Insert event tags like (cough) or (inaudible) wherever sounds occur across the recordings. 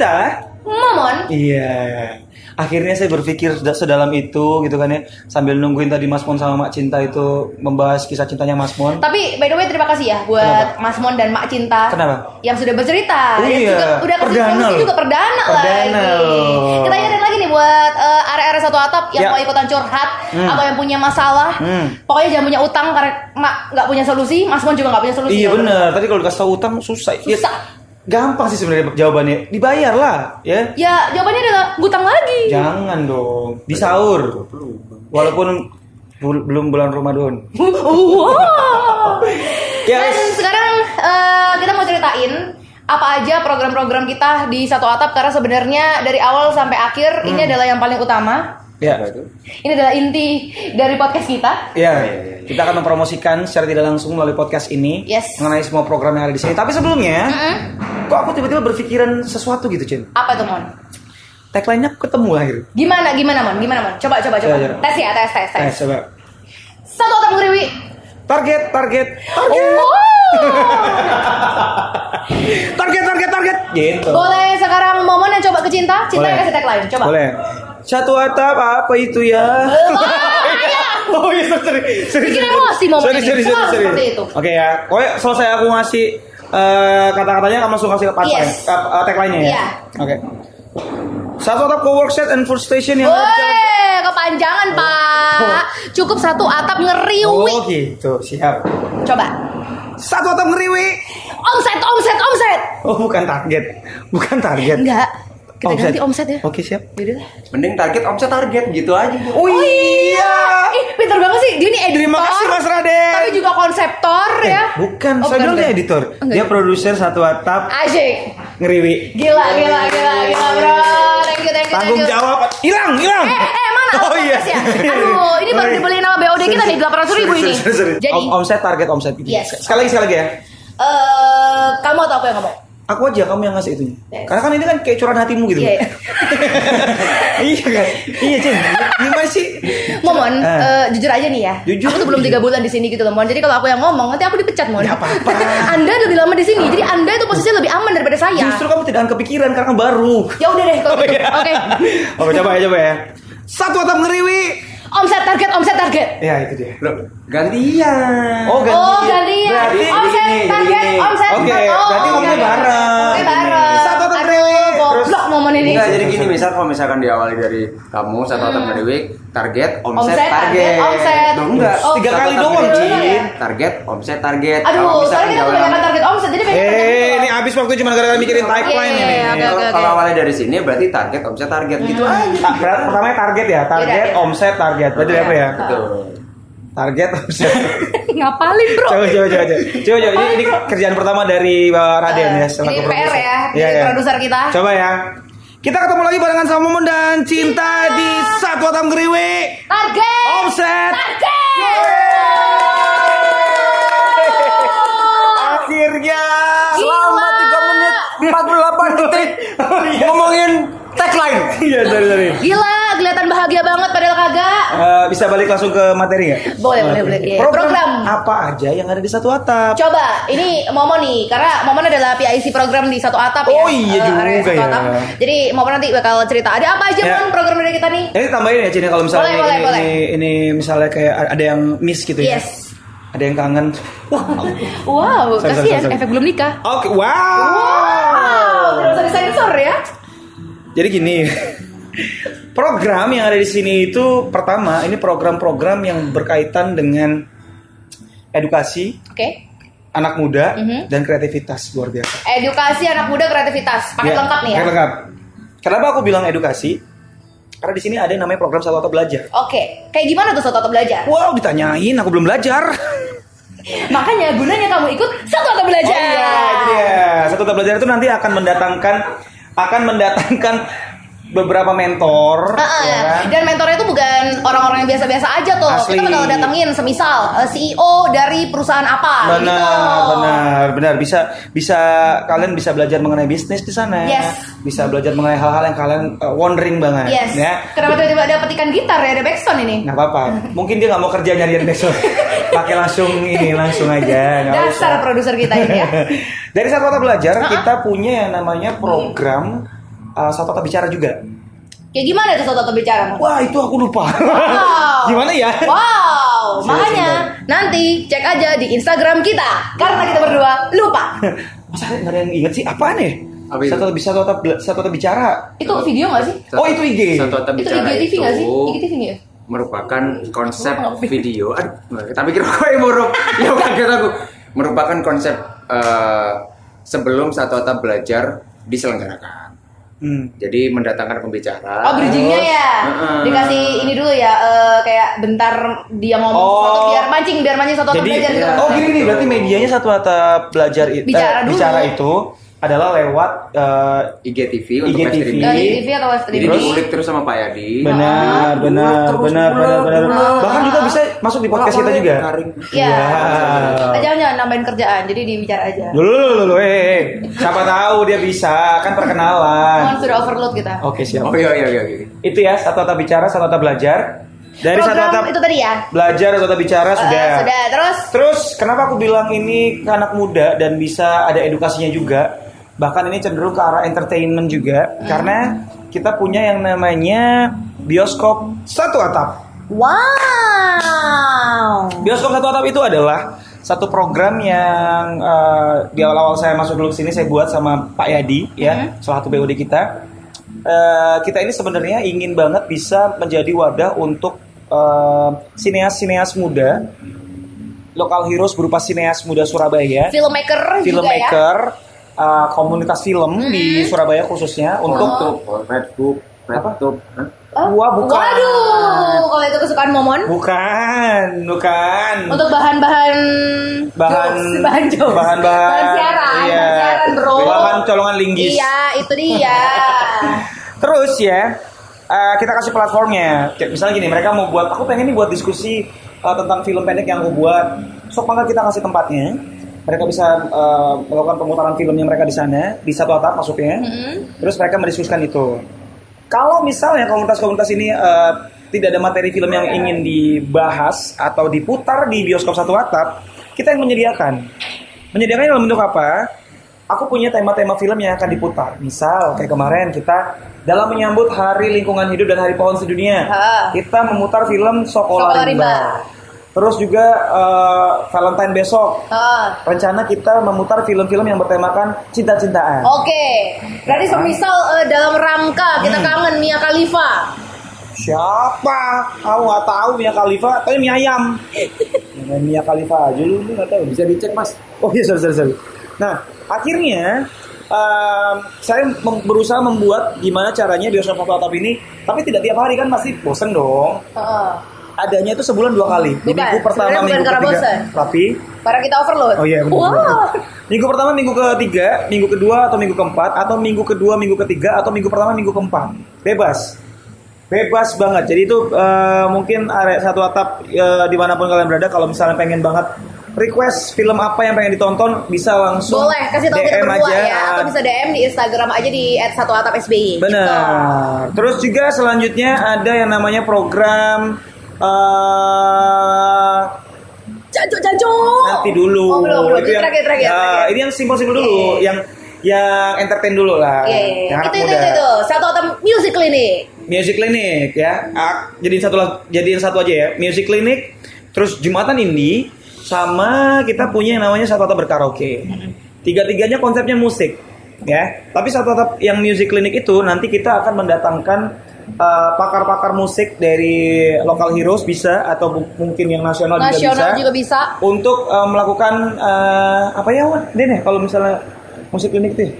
cinta. Momon. Iya. Akhirnya saya berpikir sed- sedalam itu gitu kan ya sambil nungguin tadi Mas Mon sama Mak Cinta itu membahas kisah cintanya Mas Mon. Tapi by the way terima kasih ya buat Mas Mon dan Mak Cinta Kenapa? yang sudah bercerita. Oh iya, juga udah perdana loh. juga perdana, Perdana lagi. loh. Kita ingetin lagi nih buat eh, area-area satu atap yang Ya. mau ikutan curhat Hmm. atau yang punya masalah. Hmm. Pokoknya jangan punya utang karena Mak nggak punya solusi, Mas Mon juga nggak punya solusi. Iya Ya, bener. Tadi kalau dikasih tahu utang susah. Ya, Susah. Gampang sih sebenarnya jawabannya. Dibayar lah, ya. Ya jawabannya adalah ngutang lagi. Jangan dong. Di sahur. Walaupun bul- belum bulan Ramadan. (laughs) wow. Ya, Dan sekarang eh, kita mau ceritain apa aja program-program kita di satu atap karena sebenarnya dari awal sampai akhir Hmm. ini adalah yang paling utama. Ya. Ini adalah inti dari podcast kita. Ya, kita akan mempromosikan secara tidak langsung melalui podcast ini Yes. mengenai semua program yang ada di sini. Tapi sebelumnya, Mm-mm. Kok aku tiba-tiba berpikiran sesuatu gitu, Cin? Apa tuh Mon? Tagline-nya ketemu lahir. Gimana gimana Mon? Gimana Mon? Coba coba coba. Coba, coba. Tes ya tes tes tes. Eh, coba. Satu atap ngeriwi. Target, target, target, Oh. (laughs) target, target, target. Gitu. Boleh sekarang Momon yang coba ke cinta? Cinta Boleh. yang kasih tagline. Coba. Boleh. Satu atap apa itu ya? (laughs) oh iya, sorry, sorry. Bikin sorry. emosi momen sorry, sorry, sorry, Selalu sorry. seperti itu. Oke ya, pokoknya selesai aku ngasih eh, kata-katanya kamu langsung kasih apa Yes. tagline-nya ya? Iya. Oke. Satu atap co-work set and food station yang jalan- kepanjangan Pak. Cukup satu atap ngeriwi. Oh gitu, siap. Coba. Satu atap ngeriwi. Omset, omset, omset. Oh bukan target, bukan target. Enggak. Kita ganti omset ya. Oke siap. Yaudah. Mending target omset target gitu aja. Oh, iya. Ih, pintar banget sih. Dia nih editor. Terima kasih Mas Raden. Tapi juga konseptor Eh, ya. bukan, Oh, saya dia editor. Enggak. Dia produser satu atap Asyik. ngeriwi. Gila, gila, gila, gila, bro. Thank you, thank you, Tanggung thank you. jawab. Hilang, hilang. Eh, eh, mana (laughs) Oh iya. ya? Aduh, ini baru Oh, iya. dibeliin sama BOD kita nih, 800 ribu ini. Jadi, Om- omset target omset gitu. Yes. Sekali lagi sekali lagi ya. eh kamu atau aku yang ngomong? Aku aja kamu yang ngasih itunya. Yes. Karena kan ini kan kayak curahan hatimu gitu. Iya, iya. (laughs) iya kan? Iya, Cin. Gimana sih? Momon, eh, jujur aja nih ya. Jujur aku tuh belum tiga bulan di sini gitu loh, Mon. Jadi kalau aku yang ngomong, nanti aku dipecat, Mon. Nggak apa-apa. (laughs) anda lebih lama di sini, jadi Anda itu posisinya lebih aman daripada saya. Justru kamu tidak akan kepikiran karena baru. Ya udah deh kalau (laughs) Oh, gitu. iya. Oke. Oke, coba ya, coba ya. Satu atap ngeriwi. Omset target, omset target. Ya, itu dia. Loh, gantian. Oh, ganti. Oh, gantian. Berarti omset gini, target, gini. omset. Oke, oh, berarti ngomongnya oke. bareng. Oke, bareng. Ini. Enggak, jadi gini misal kalau misalkan diawali dari kamu satu atap dari week target omset, Omset, target, target. omset. Loh, enggak. Oh, tiga kali doang, week, Target omset target. Kalau Aduh, misalkan sekarang kita diawali- kebanyakan target omset, jadi pengen Eh, ini habis waktu cuma gara-gara mikirin tagline Iya, ini. iya, oke, Kalau kalau awalnya dari sini berarti target omset target gitu aja. Ta- berat- pertamanya target ya, target, omset, target. Berarti Iya. apa ya? Betul. Target, omset. (laughs) Ngapalin, Bro. coba, coba, coba, coba. Coba, coba. Ini, ini kerjaan pertama dari uh, Raden ya. Eh, selaku ini PR produser. ya, Iya, dari iya. produser kita. Coba ya. Kita ketemu lagi barengan sama Momon dan Cinta di Satu Atap Ngeriwi. Target. Omset. Akhirnya. Selama 3 menit (laughs) 48 detik ngomongin tagline. Iya, sorry, sorry. Gila, kelihatan bahagia banget padahal kagak. Eh, bisa balik langsung ke materi nggak? Boleh, boleh, boleh. Iya. Program, Program. apa aja yang ada di satu atap? Coba, ini Momo nih, karena Momo adalah PIC program di satu atap ya. Oh, iya Eh, juga satu ya. atap. Jadi Momo nanti bakal cerita. Ada apa aja Ya. Mon program dari kita nih? Ini tambahin ya Cini kalau misalnya Boleh, ini, boleh, ini, boleh. ini ini misalnya kayak ada yang miss gitu ya. Yes. Ada yang kangen. Wow, (laughs) Sorry, sorry, kasihan sorry. efek belum nikah. Oke, wow. Wow, belum bisa disensor ya. Jadi gini. Program yang ada di sini itu pertama ini program-program yang berkaitan dengan edukasi Oke. anak muda Mhm. dan kreativitas luar biasa. Edukasi anak muda kreativitas. Paket Ya, lengkap nih ya. lengkap. Kenapa aku bilang edukasi? Karena di sini ada yang namanya program satu atap belajar. Oke, kayak gimana tuh satu atap belajar? Wow, ditanyain, aku belum belajar. (laughs) Makanya gunanya kamu ikut satu atap belajar. Oh iya, dia. Satu atap belajar itu nanti akan mendatangkan akan mendatangkan beberapa mentor, Heeh, ya kan? Dan mentornya itu bukan orang-orang yang biasa-biasa aja tuh. Asli. Kita bakal datengin semisal eh, CEO dari perusahaan apa Benar, gitu. benar, benar. Bisa, bisa kalian bisa belajar mengenai bisnis di sana. Yes. Bisa belajar mengenai hal-hal yang kalian uh, wondering banget. Yes. Ya. Kenapa tiba-tiba dapat ikan gitar ya ada backsound ini? Nggak apa-apa. Mungkin dia nggak mau kerja nyariin besok. (laughs) Pakai langsung ini, langsung aja. Dasar produser kita ini ya. (laughs) Dari satu kata belajar Ha-ha. kita punya yang namanya program uh, satu kata bicara juga. Kayak gimana tuh soto bicara? Mas? Wah itu aku lupa. Wow. (laughs) Gimana ya? Wow, makanya nanti cek aja di Instagram kita karena kita berdua lupa. (laughs) Masa nggak ada yang inget sih? Apaan ya? Apa itu? Satu kata satu satu kata bicara. Itu video nggak sih? Oh, itu IG. Satu atap Itu bicara IGTV nggak sih? itu IGTV nggak? merupakan konsep video. Aduh, tapi kira kok yang merup (laughs) ya kaget aku. Merupakan konsep eh, sebelum satu atap belajar diselenggarakan. Hmm. Jadi mendatangkan pembicara. Oh bridgingnya ya, Heeh. dikasih ini dulu ya, eh, kayak bentar dia ngomong Oh. sesuatu biar mancing, biar mancing satu Jadi belajar gitu. oh gini nih berarti medianya satu kata belajar itu Bicara dulu. bicara itu adalah lewat eh, IGTV untuk live IGTV. streaming. Dari TV atau Jadi streaming. diulik terus sama Pak Yadi. benar Ah, benar terus benar benar benar pulang. bahkan juga bisa masuk di podcast kita juga. Iya. Wow. Eh, Jangan jangan nambahin kerjaan, jadi dibicara aja. Dulu dulu dulu eh, eh. siapa tahu dia bisa kan perkenalan. Kan sudah overload kita. Oke siap. Oh iya iya iya. iya. Itu ya satu kata bicara satu kata belajar. Dari satu Program kata itu tadi ya. belajar satu kata bicara Eh, sudah. sudah. Terus Terus kenapa aku bilang ini ke anak muda dan bisa ada edukasinya juga? Bahkan ini cenderung ke arah entertainment juga karena kita punya yang namanya bioskop satu atap. wow. Bioskop satu atap itu adalah satu program yang eh, di awal-awal saya masuk dulu ke sini saya buat sama Pak Yadi ya, salah satu BOD kita. Eh, kita ini sebenarnya ingin banget bisa menjadi wadah untuk eh, sineas-sineas muda, lokal heroes berupa sineas muda Surabaya, Filmmaker, juga ya. Eh, komunitas film di Surabaya khususnya untuk Untuk Red Book, Red. Hah? Oh, Wah, bukan. Waduh, kalau itu kesukaan Momon. bukan, bukan. Untuk bahan-bahan bahan jokes, bahan jokes. bahan bahan bahan siaran, iya. bahan siaran, bro. bahan colongan linggis Iya, itu dia. (laughs) terus ya eh, kita kasih platformnya Kayak misalnya gini mereka mau buat aku pengen nih buat diskusi eh, tentang film pendek yang aku buat sok banget kita kasih tempatnya mereka bisa eh, melakukan pemutaran filmnya mereka di sana di satu atap maksudnya Mm-mm. terus mereka mendiskusikan itu kalau misalnya komunitas-komunitas ini eh, tidak ada materi film yang ingin dibahas atau diputar di bioskop satu atap, kita yang menyediakan. Menyediakannya dalam bentuk apa? Aku punya tema-tema film yang akan diputar. Misal kayak kemarin kita dalam menyambut Hari Lingkungan Hidup dan Hari Pohon Sedunia, Ha. kita memutar film Sokola Sokola Rimba. Rimba. Terus juga eh, Valentine besok Ah, rencana kita memutar film-film yang bertemakan cinta-cintaan. Oke, berarti semisal eh, dalam rangka kita Hmm. kangen Mia Khalifa. Siapa? Aku nggak tahu Mia Khalifa, tapi mie ayam. Mia Khalifa aja lu nggak tahu. Bisa dicek mas. Oh iya, sorry, sorry, sorry. Nah, akhirnya em, saya mem- berusaha membuat gimana caranya bioskop atap ini, tapi tidak tiap hari kan pasti bosen dong. Heeh. Adanya itu sebulan dua kali. Di Bukan, minggu pertama, bukan minggu ketiga. bosen. Tapi Para kita overload. Oh iya benar. Benar. Minggu pertama, minggu ketiga, minggu kedua atau minggu keempat atau minggu kedua, minggu ketiga atau minggu pertama, minggu keempat. Bebas. Bebas banget. Jadi itu eh, mungkin area satu atap eh, di mana pun kalian berada kalau misalnya pengen banget request film apa yang pengen ditonton bisa langsung Boleh kasih tahu kita DM berdua aja. ya atau bisa DM di Instagram aja di @satuatapsby. Benar. Gitu. Terus juga selanjutnya ada yang namanya program eh Jancuk jancuk. nanti dulu. Oh, belum, belum. Itu Ini terakhir, terakhir, ya, terakhir. ini yang simpel-simpel dulu, Iya, iya. yang yang entertain dulu lah. Iya, iya. Yang anak Itu, itu, muda. itu, itu. Satu atap music clinic. Music Clinic ya. Ah, jadiin satu jadiin satu aja ya. Music Clinic, terus Jumatan Indie sama kita punya yang namanya satu atap berkaraoke. Tiga-tiganya konsepnya musik ya. Tapi satu atap yang Music Clinic itu nanti kita akan mendatangkan uh, pakar-pakar musik dari lokal heroes bisa atau mungkin yang nasional, Nasional juga juga bisa bisa. untuk uh, melakukan uh, apa ya Wan? Ya kalau misalnya musik klinik itu ya?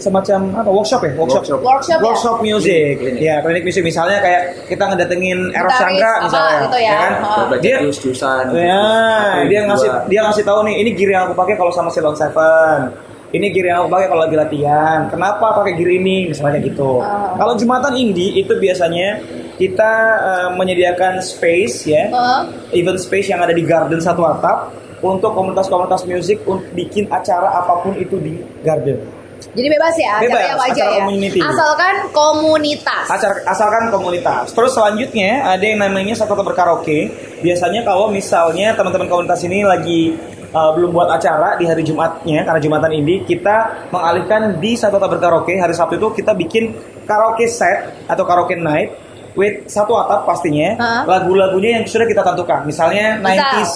semacam apa workshop ya workshop Workshop. Workshop, ya? workshop music Klinik. ya klinik musik misalnya kayak kita ngedatengin Eros apa misalnya gitu ya. kan Oh. Dia jus jusan. ya dia ngasih dia ngasih tahu nih ini gear yang aku pakai kalau sama Silon Seven ini gear yang aku pakai kalau lagi latihan kenapa pakai gear ini misalnya gitu Oh. kalau jumatan indie itu biasanya kita eh, menyediakan space ya Heeh. event space yang ada di garden satu atap untuk komunitas-komunitas musik untuk bikin acara apa pun itu di garden. Jadi bebas ya, Bebas, acaranya apa aja acara ya. community. Asalkan komunitas. Acara, asalkan komunitas. Terus selanjutnya ada yang namanya satu berkaraoke. Biasanya kalau misalnya teman-teman komunitas ini lagi uh, belum buat acara di hari Jumatnya karena Jumatan ini kita mengalihkan di satu atap berkaraoke hari Sabtu itu kita bikin karaoke set atau karaoke night with satu atap pastinya Hah? lagu-lagunya yang sudah kita tentukan misalnya Misal? 90s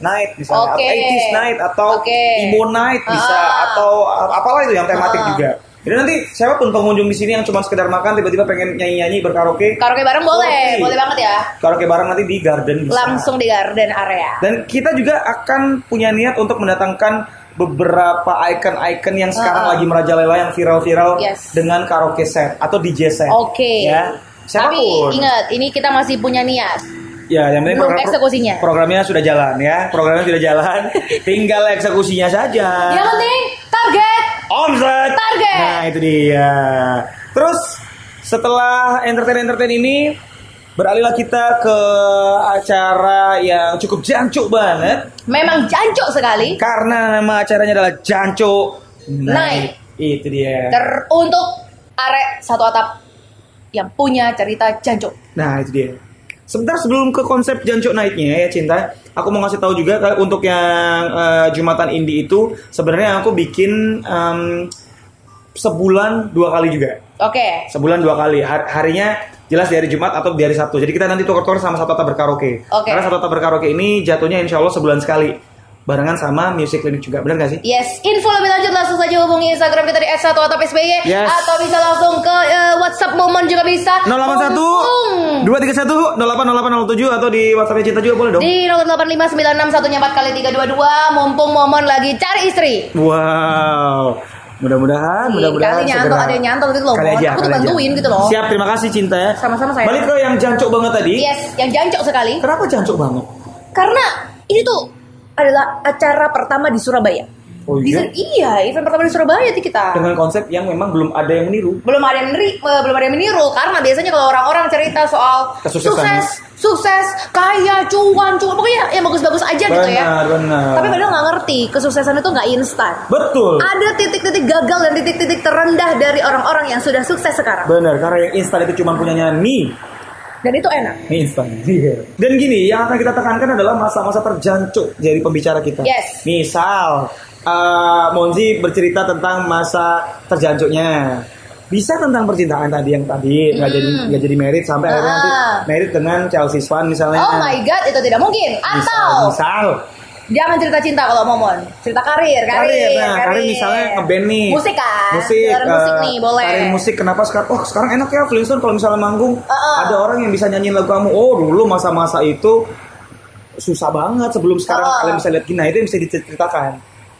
night misalnya Oke. atau 80s night atau Oke. emo night bisa Ah. atau apalah itu yang tematik Ah. juga jadi nanti siapa pun pengunjung di sini yang cuma sekedar makan tiba-tiba pengen nyanyi-nyanyi berkaraoke Karaoke bareng boleh, boleh banget ya. karaoke bareng nanti di garden bisa. Langsung di garden area. Dan kita juga akan punya niat untuk mendatangkan beberapa icon-icon yang sekarang Ah. lagi merajalela yang viral-viral Yes. dengan karaoke set atau DJ set. Oke. Ya. Tapi Siapa pun. ingat, ini kita masih punya niat. Ya, yang penting Belum eksekusinya. Programnya sudah jalan ya. Programnya sudah jalan. (laughs) Tinggal eksekusinya saja. Yang penting target. Omset. Target. Nah, itu dia. Terus setelah entertain-entertain ini beralihlah kita ke acara yang cukup jancuk banget Memang jancok sekali. karena nama acaranya adalah Jancuk Night. Itu dia. Ter untuk arek satu atap yang punya cerita jancok. Nah, itu dia. Sebentar sebelum ke konsep Jancuk Night-nya ya Cinta, aku mau ngasih tahu juga kalau untuk yang eh, Jumatan Indie itu sebenarnya aku bikin em, sebulan dua kali juga. Oke. Sebulan dua kali. Har- harinya jelas di hari Jumat atau di hari Sabtu. Jadi kita nanti tukar-tukar sama satu atap berkaraoke. Oke. Karena satu atap berkaraoke ini jatuhnya insya Allah sebulan sekali. Barengan sama music clinic juga. Benar gak sih? Yes, info lebih lanjut langsung saja hubungi Instagram kita di S1 atau SBY Yes. atau bisa langsung ke eh, WhatsApp Momon juga bisa. 081 Mumpung 231 080807 atau di WhatsApp Cinta juga boleh dong. Di 085961 4 kali 322 mumpung Momon lagi cari istri. Wow. Mudah-mudahan, mudah-mudahan kali nyantol, ada yang nyantol gitu loh, Kali aja, Aku tuh kali aja. bantuin gitu loh. Siap, terima kasih Cinta ya. Sama-sama, sayang. Balik ke yang jancok banget tadi. Yes, yang jancok sekali. Kenapa jancok banget? Karena ini tuh adalah acara pertama di Surabaya. Oh iya? Event- iya, event pertama di Surabaya tuh kita. Dengan konsep yang memang belum ada yang meniru. belum ada yang meni- eh, belum ada yang meniru karena biasanya kalau orang-orang cerita soal Kesuksesan. sukses, sukses, kaya, cuan, cuan, pokoknya yang bagus-bagus aja gitu ya. Benar, benar. Tapi padahal nggak ngerti kesuksesan itu nggak instan. Betul. Ada titik-titik gagal dan titik-titik terendah dari orang-orang yang sudah sukses sekarang. Benar, karena yang instan itu cuma punyanya mie. Dan itu enak. Mie instan. Dan gini, yang akan kita tekankan adalah masa-masa terjancuk dari pembicara kita. Yes. Misal, eh, Monzi bercerita tentang masa terjancuknya. Bisa tentang percintaan tadi yang tadi nggak jadi nggak jadi merit sampai akhirnya nanti Ah. merit dengan Chelsea Swan misalnya. Oh my god, itu tidak mungkin. Misal, Atau misal jangan cerita cinta kalau momon, cerita karir, karir, karir, nah, karir misalnya ngeband nih. Musik kan? Musik, Dengerin musik eh, nih, boleh. Karir musik kenapa sekarang? Oh sekarang enak ya Flintstone kalau misalnya manggung Uh-uh. ada orang yang bisa nyanyiin lagu kamu. Oh dulu masa-masa itu susah banget sebelum sekarang Uh-uh. kalian bisa lihat gini. Nah itu yang bisa diceritakan.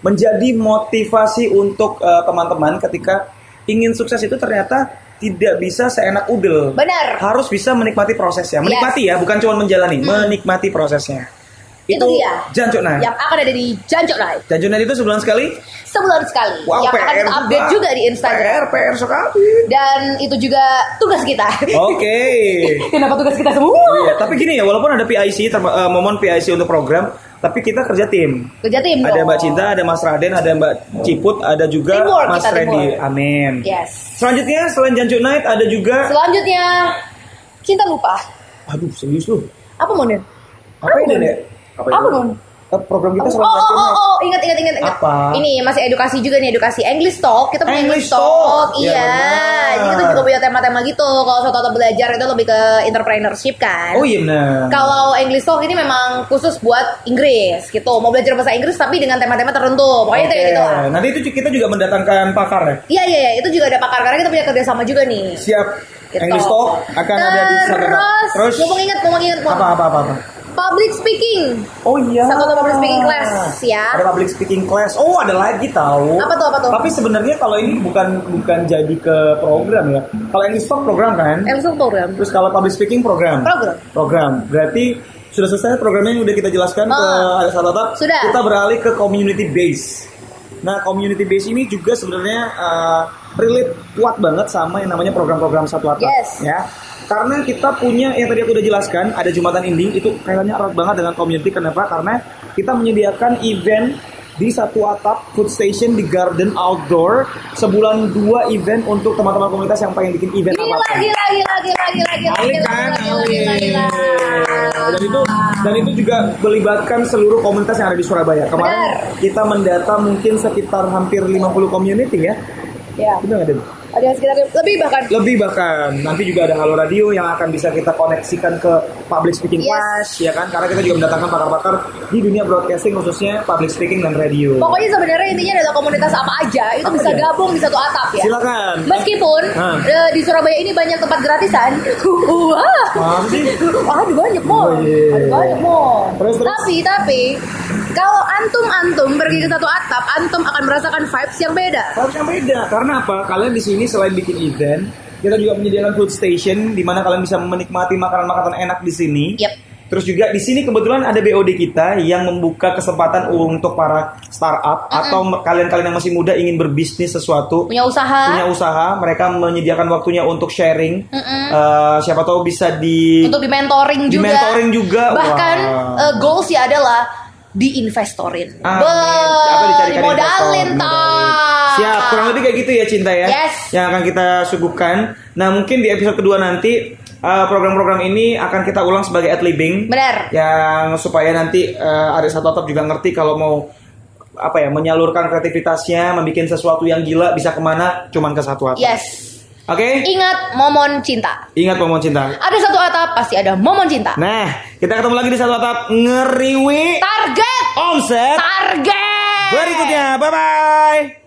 Menjadi motivasi untuk eh, teman-teman ketika ingin sukses itu ternyata tidak bisa seenak udel. Benar. Harus bisa menikmati prosesnya. Menikmati ya, bukan cuma menjalani, menikmati prosesnya. Itu dia. Jancuk nah. Yang akan ada di Jancok Live Jancuk Night itu sebulan sekali. sebulan sekali. Wow, yang akan PR kita update juga di Instagram. PR, PR sekali. Dan itu juga tugas kita. Oke. (laughs) Kenapa tugas kita semua? Iya, tapi gini ya, walaupun ada PIC, term- eh, momen PIC untuk program, tapi kita kerja tim. Kerja tim Ada dong. Mbak Cinta, ada Mas Raden, ada Mbak Ciput, ada juga Teamwork Mas kita, Randy. teamwork. Amin. Yes. Selanjutnya selain Janjuk Night ada juga Selanjutnya cinta lupa. Aduh, serius lu. Apa mau Nen? Apa ini? Apa Mon? Eh, Program kita Oh, selain oh, oh, Night. oh, ingat, ingat, ingat, ingat. Apa? Ini masih edukasi juga nih, edukasi English Talk. Kita punya English English, Talk. Talk. Iya, benar. Jadi kita juga punya tema-tema gitu. Kalau suatu atau belajar itu lebih ke entrepreneurship kan. Oh iya benar. Kalau English Talk ini memang khusus buat Inggris gitu. Mau belajar bahasa Inggris tapi dengan tema-tema tertentu. Pokoknya itu Oke. kayak gitu lah. Nanti itu kita juga mendatangkan pakar ya. Iya iya iya, itu juga ada pakar karena kita punya kerjasama juga nih. Siap. Gitu. English Talk akan ada di sana. Terus, Terus ngomong ingat, ngomong ingat, apa apa apa apa. Public speaking. Oh iya. Satu public speaking class, ya. Ada public speaking class. Oh ada lagi tahu. Apa tuh, apa tuh? Tapi sebenarnya kalau ini bukan bukan jadi ke program ya. Kalau English Talk program kan. English Talk program. Terus kalau public speaking program. Program. Program. Berarti sudah selesai programnya yang udah kita jelaskan ke Ah. ada satu tetap. Sudah. Kita beralih ke community base. Nah community base ini juga sebenarnya uh, relate kuat banget sama yang namanya program-program satu atap. Yes. Ya. Karena kita punya yang tadi aku udah jelaskan ada Jumatan Inding itu kayaknya erat banget dengan community kenapa? Karena kita menyediakan event di satu atap food station di garden outdoor sebulan dua event untuk teman-teman komunitas yang pengen bikin event Gila, apa pun. gila, gila, gila, gila, gila, Alit gila, kan? gila, gila, gila, gila. dan itu dan itu juga melibatkan seluruh komunitas yang ada di Surabaya. Kemarin kita mendata mungkin sekitar hampir 50 community ya. Ya. Benar nggak, Den? Ada yang sekitar lebih bahkan. Lebih bahkan nanti juga ada Halo Radio yang akan bisa kita koneksikan ke public speaking Yes. class ya kan karena kita juga mendatangkan pakar-pakar di dunia broadcasting khususnya public speaking dan radio. Pokoknya sebenarnya intinya adalah komunitas apa aja itu Apa bisa aja? gabung di satu atap ya. Silakan. Meskipun eh, di Surabaya ini banyak tempat gratisan. (laughs) Wah. Aduh banyak mo. Oh, iya. Aduh banyak. Terus, terus. Tapi tapi kalau antum-antum pergi ke satu atap, antum akan merasakan vibes yang beda. Harus yang beda karena apa? Kalian di sini selain bikin event, kita juga menyediakan food station di mana kalian bisa menikmati makanan-makanan enak di sini. Yep. Terus juga di sini kebetulan ada BOD kita yang membuka kesempatan untuk para startup atau me- kalian-kalian yang masih muda ingin berbisnis sesuatu, Punya usaha punya usaha, mereka menyediakan waktunya untuk sharing. Mm-mm. Eh, siapa tahu bisa di untuk di mentoring Di juga. mentoring juga, Bahkan wah. eh, goalsnya adalah diinvestorin. Be, Apa dimodalin dimodalin. Siap, kurang lebih kayak gitu ya cinta ya. Yes. Yang akan kita suguhkan. Nah mungkin di episode kedua nanti uh, program-program ini akan kita ulang sebagai ad libbing. Benar. Yang supaya nanti uh, ada satu atap juga ngerti kalau mau apa ya menyalurkan kreativitasnya, membuat sesuatu yang gila bisa ke mana? Cuman ke satu atap. Yes. Oke. Ingat momon cinta. Ingat momon cinta. Ada satu atap pasti ada momon cinta. Nah, kita ketemu lagi di satu atap ngeriwi Target. omset Target. berikutnya. Bye bye.